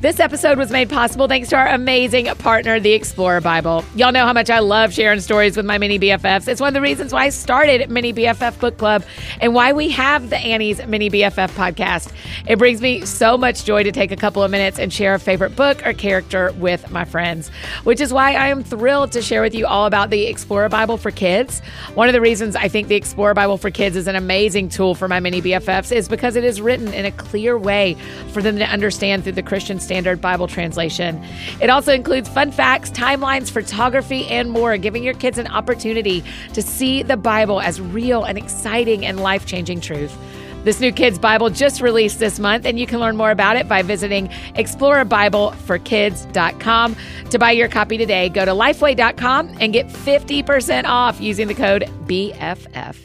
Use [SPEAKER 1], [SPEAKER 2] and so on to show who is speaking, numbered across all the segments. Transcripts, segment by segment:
[SPEAKER 1] This episode was made possible thanks to our amazing partner, the Explorer Bible. Y'all know how much I love sharing stories with my mini BFFs. It's one of the reasons why I started Mini BFF Book Club and why we have the Annie's Mini BFF podcast. It brings me so much joy to take a couple of minutes and share a favorite book or character with my friends, which is why I am thrilled to share with you all about the Explorer Bible for Kids. One of the reasons I think the Explorer Bible for Kids is an amazing tool for my mini BFFs is because it is written in a clear way for them to understand through the Christian Standard Bible translation. It also includes fun facts, timelines, photography, and more, giving your kids an opportunity to see the Bible as real and exciting and life changing truth. This new kids' Bible just released this month, and you can learn more about it by visiting explorerbibleforkids.com. To buy your copy today, go to lifeway.com and get 50% off using the code BFF.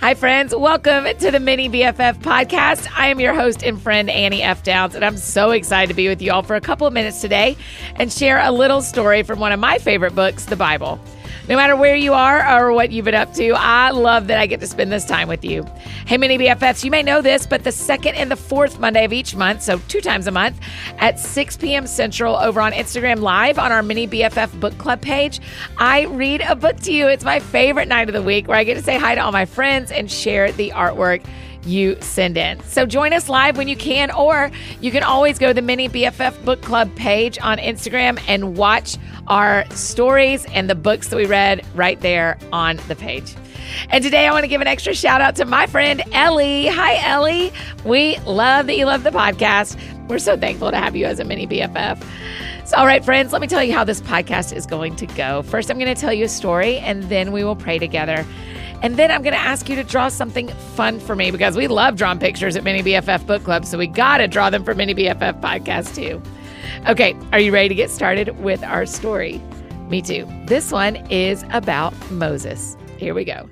[SPEAKER 1] Hi, friends. Welcome to the Mini BFF podcast. I am your host and friend, Annie F. Downs, and I'm so excited to be with you all for a couple of minutes today and share a little story from one of my favorite books, the Bible. No matter where you are or what you've been up to, I love that I get to spend this time with you. Hey, mini BFFs, you may know this, but the second and the fourth Monday of each month, so two times a month, at 6 p.m. Central over on Instagram Live on our Mini BFF Book Club page, I read a book to you. It's my favorite night of the week where I get to say hi to all my friends and share the artwork you send in. So join us live when you can, or you can always go to the Mini BFF Book Club page on Instagram and watch our stories and the books that we read right there on the page. And today I want to give an extra shout out to my friend Ellie. Hi, Ellie. We love that you love the podcast. We're so thankful to have you as a mini BFF. So, all right, friends, let me tell you how this podcast is going to go. First, I'm going to tell you a story, and then we will pray together. And then I'm going to ask you to draw something fun for me because we love drawing pictures at Mini BFF Book Club. So we got to draw them for Mini BFF Podcast too. Okay, are you ready to get started with our story? Me too. This one is about Moses. Here we go.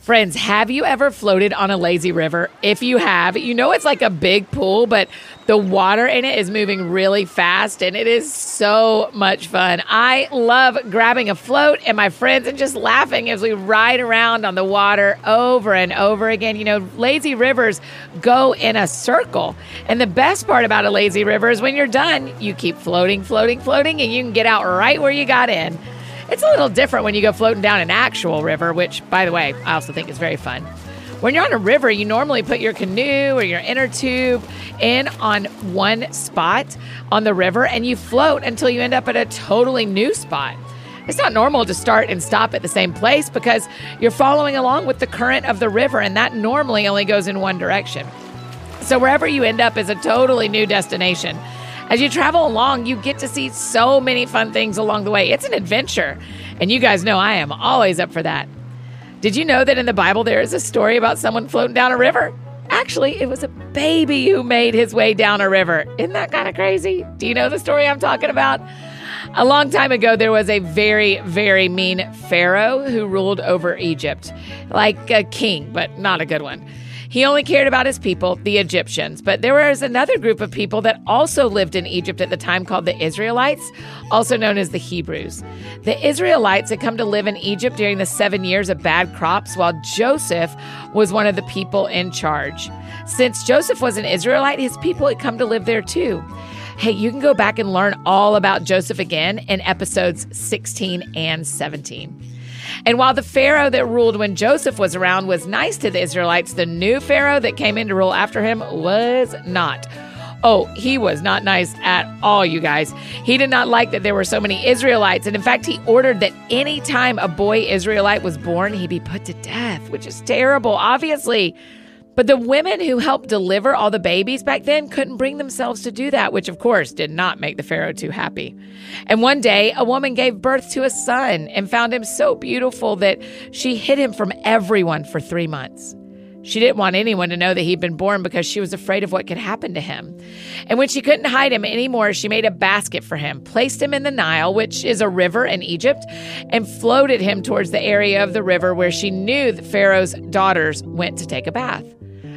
[SPEAKER 1] Friends, have you ever floated on a lazy river? If you have, you know it's like a big pool, but the water in it is moving really fast and it is so much fun. I love grabbing a float and my friends and just laughing as we ride around on the water over and over again. You know, lazy rivers go in a circle. And the best part about a lazy river is when you're done, you keep floating, floating, floating, and you can get out right where you got in. It's a little different when you go floating down an actual river, which, by the way, I also think is very fun. When you're on a river, you normally put your canoe or your inner tube in on one spot on the river and you float until you end up at a totally new spot. It's not normal to start and stop at the same place because you're following along with the current of the river, and that normally only goes in one direction. So, wherever you end up is a totally new destination. As you travel along, you get to see so many fun things along the way. It's an adventure. And you guys know I am always up for that. Did you know that in the Bible there is a story about someone floating down a river? Actually, it was a baby who made his way down a river. Isn't that kind of crazy? Do you know the story I'm talking about? A long time ago, there was a very, very mean Pharaoh who ruled over Egypt, like a king, but not a good one. He only cared about his people, the Egyptians. But there was another group of people that also lived in Egypt at the time called the Israelites, also known as the Hebrews. The Israelites had come to live in Egypt during the seven years of bad crops, while Joseph was one of the people in charge. Since Joseph was an Israelite, his people had come to live there too. Hey, you can go back and learn all about Joseph again in episodes 16 and 17. And while the Pharaoh that ruled when Joseph was around was nice to the Israelites, the new Pharaoh that came in to rule after him was not. Oh, he was not nice at all, you guys. He did not like that there were so many Israelites. And in fact, he ordered that any time a boy Israelite was born, he be put to death, which is terrible, obviously. But the women who helped deliver all the babies back then couldn't bring themselves to do that, which of course did not make the Pharaoh too happy. And one day, a woman gave birth to a son and found him so beautiful that she hid him from everyone for three months. She didn't want anyone to know that he'd been born because she was afraid of what could happen to him. And when she couldn't hide him anymore, she made a basket for him, placed him in the Nile, which is a river in Egypt, and floated him towards the area of the river where she knew that Pharaoh's daughters went to take a bath.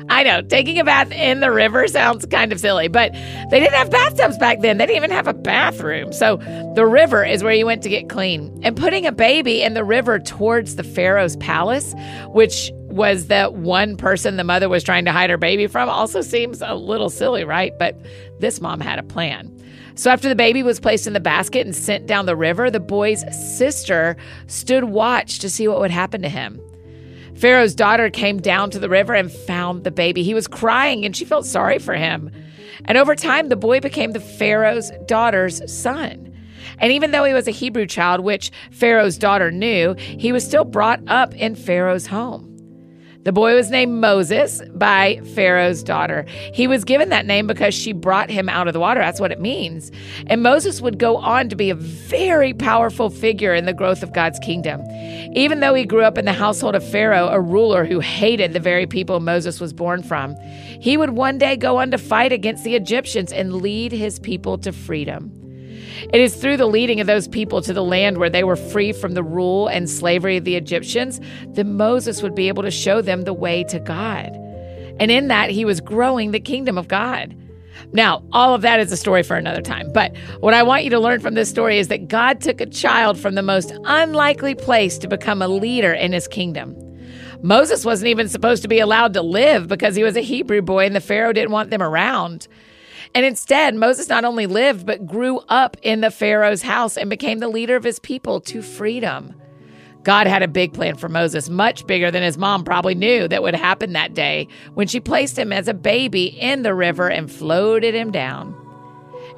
[SPEAKER 1] I know, taking a bath in the river sounds kind of silly, but they didn't have bathtubs back then. They didn't even have a bathroom. So the river is where you went to get clean. And putting a baby in the river towards the Pharaoh's palace, which was the one person the mother was trying to hide her baby from also seems a little silly, right? But this mom had a plan. So after the baby was placed in the basket and sent down the river, the boy's sister stood watch to see what would happen to him. Pharaoh's daughter came down to the river and found the baby. He was crying and she felt sorry for him. And over time, the boy became the Pharaoh's daughter's son. And even though he was a Hebrew child, which Pharaoh's daughter knew, he was still brought up in Pharaoh's home. The boy was named Moses by Pharaoh's daughter. He was given that name because she brought him out of the water. That's what it means. And Moses would go on to be a very powerful figure in the growth of God's kingdom. Even though he grew up in the household of Pharaoh, a ruler who hated the very people Moses was born from, he would one day go on to fight against the Egyptians and lead his people to freedom. It is through the leading of those people to the land where they were free from the rule and slavery of the Egyptians that Moses would be able to show them the way to God. And in that, he was growing the kingdom of God. Now, all of that is a story for another time. But what I want you to learn from this story is that God took a child from the most unlikely place to become a leader in his kingdom. Moses wasn't even supposed to be allowed to live because he was a Hebrew boy and the Pharaoh didn't want them around. And instead, Moses not only lived, but grew up in the Pharaoh's house and became the leader of his people to freedom. God had a big plan for Moses, much bigger than his mom probably knew that would happen that day when she placed him as a baby in the river and floated him down.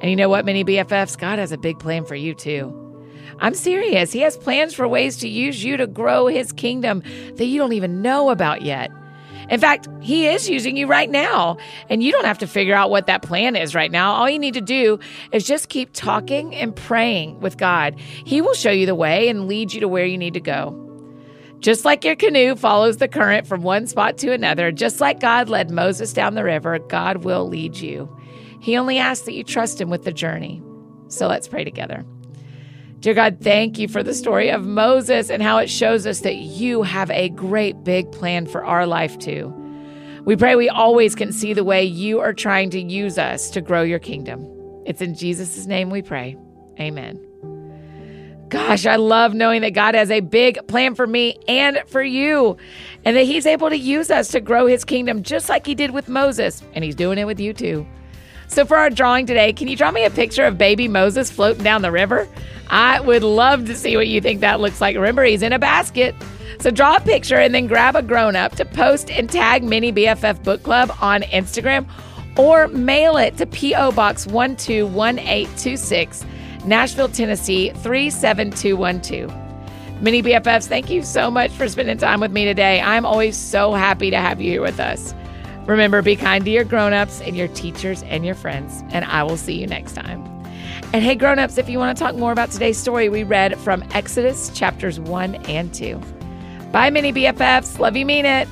[SPEAKER 1] And you know what, mini BFFs? God has a big plan for you too. I'm serious. He has plans for ways to use you to grow his kingdom that you don't even know about yet. In fact, He is using you right now, and you don't have to figure out what that plan is right now. All you need to do is just keep talking and praying with God. He will show you the way and lead you to where you need to go. Just like your canoe follows the current from one spot to another, just like God led Moses down the river, God will lead you. He only asks that you trust Him with the journey. So let's pray together. Dear God, thank you for the story of Moses and how it shows us that you have a great big plan for our life too. We pray we always can see the way you are trying to use us to grow your kingdom. It's in Jesus' name we pray. Amen. Gosh, I love knowing that God has a big plan for me and for you, and that He's able to use us to grow His kingdom just like He did with Moses, and He's doing it with you too. So, for our drawing today, can you draw me a picture of baby Moses floating down the river? I would love to see what you think that looks like. Remember, he's in a basket. So, draw a picture and then grab a grown up to post and tag Mini BFF Book Club on Instagram or mail it to P.O. Box 121826, Nashville, Tennessee 37212. Mini BFFs, thank you so much for spending time with me today. I'm always so happy to have you here with us. Remember, be kind to your grown-ups and your teachers and your friends, and I will see you next time. And hey, grown-ups, if you want to talk more about today's story, we read from Exodus chapters 1 and 2. Bye, mini BFFs. Love you, mean it.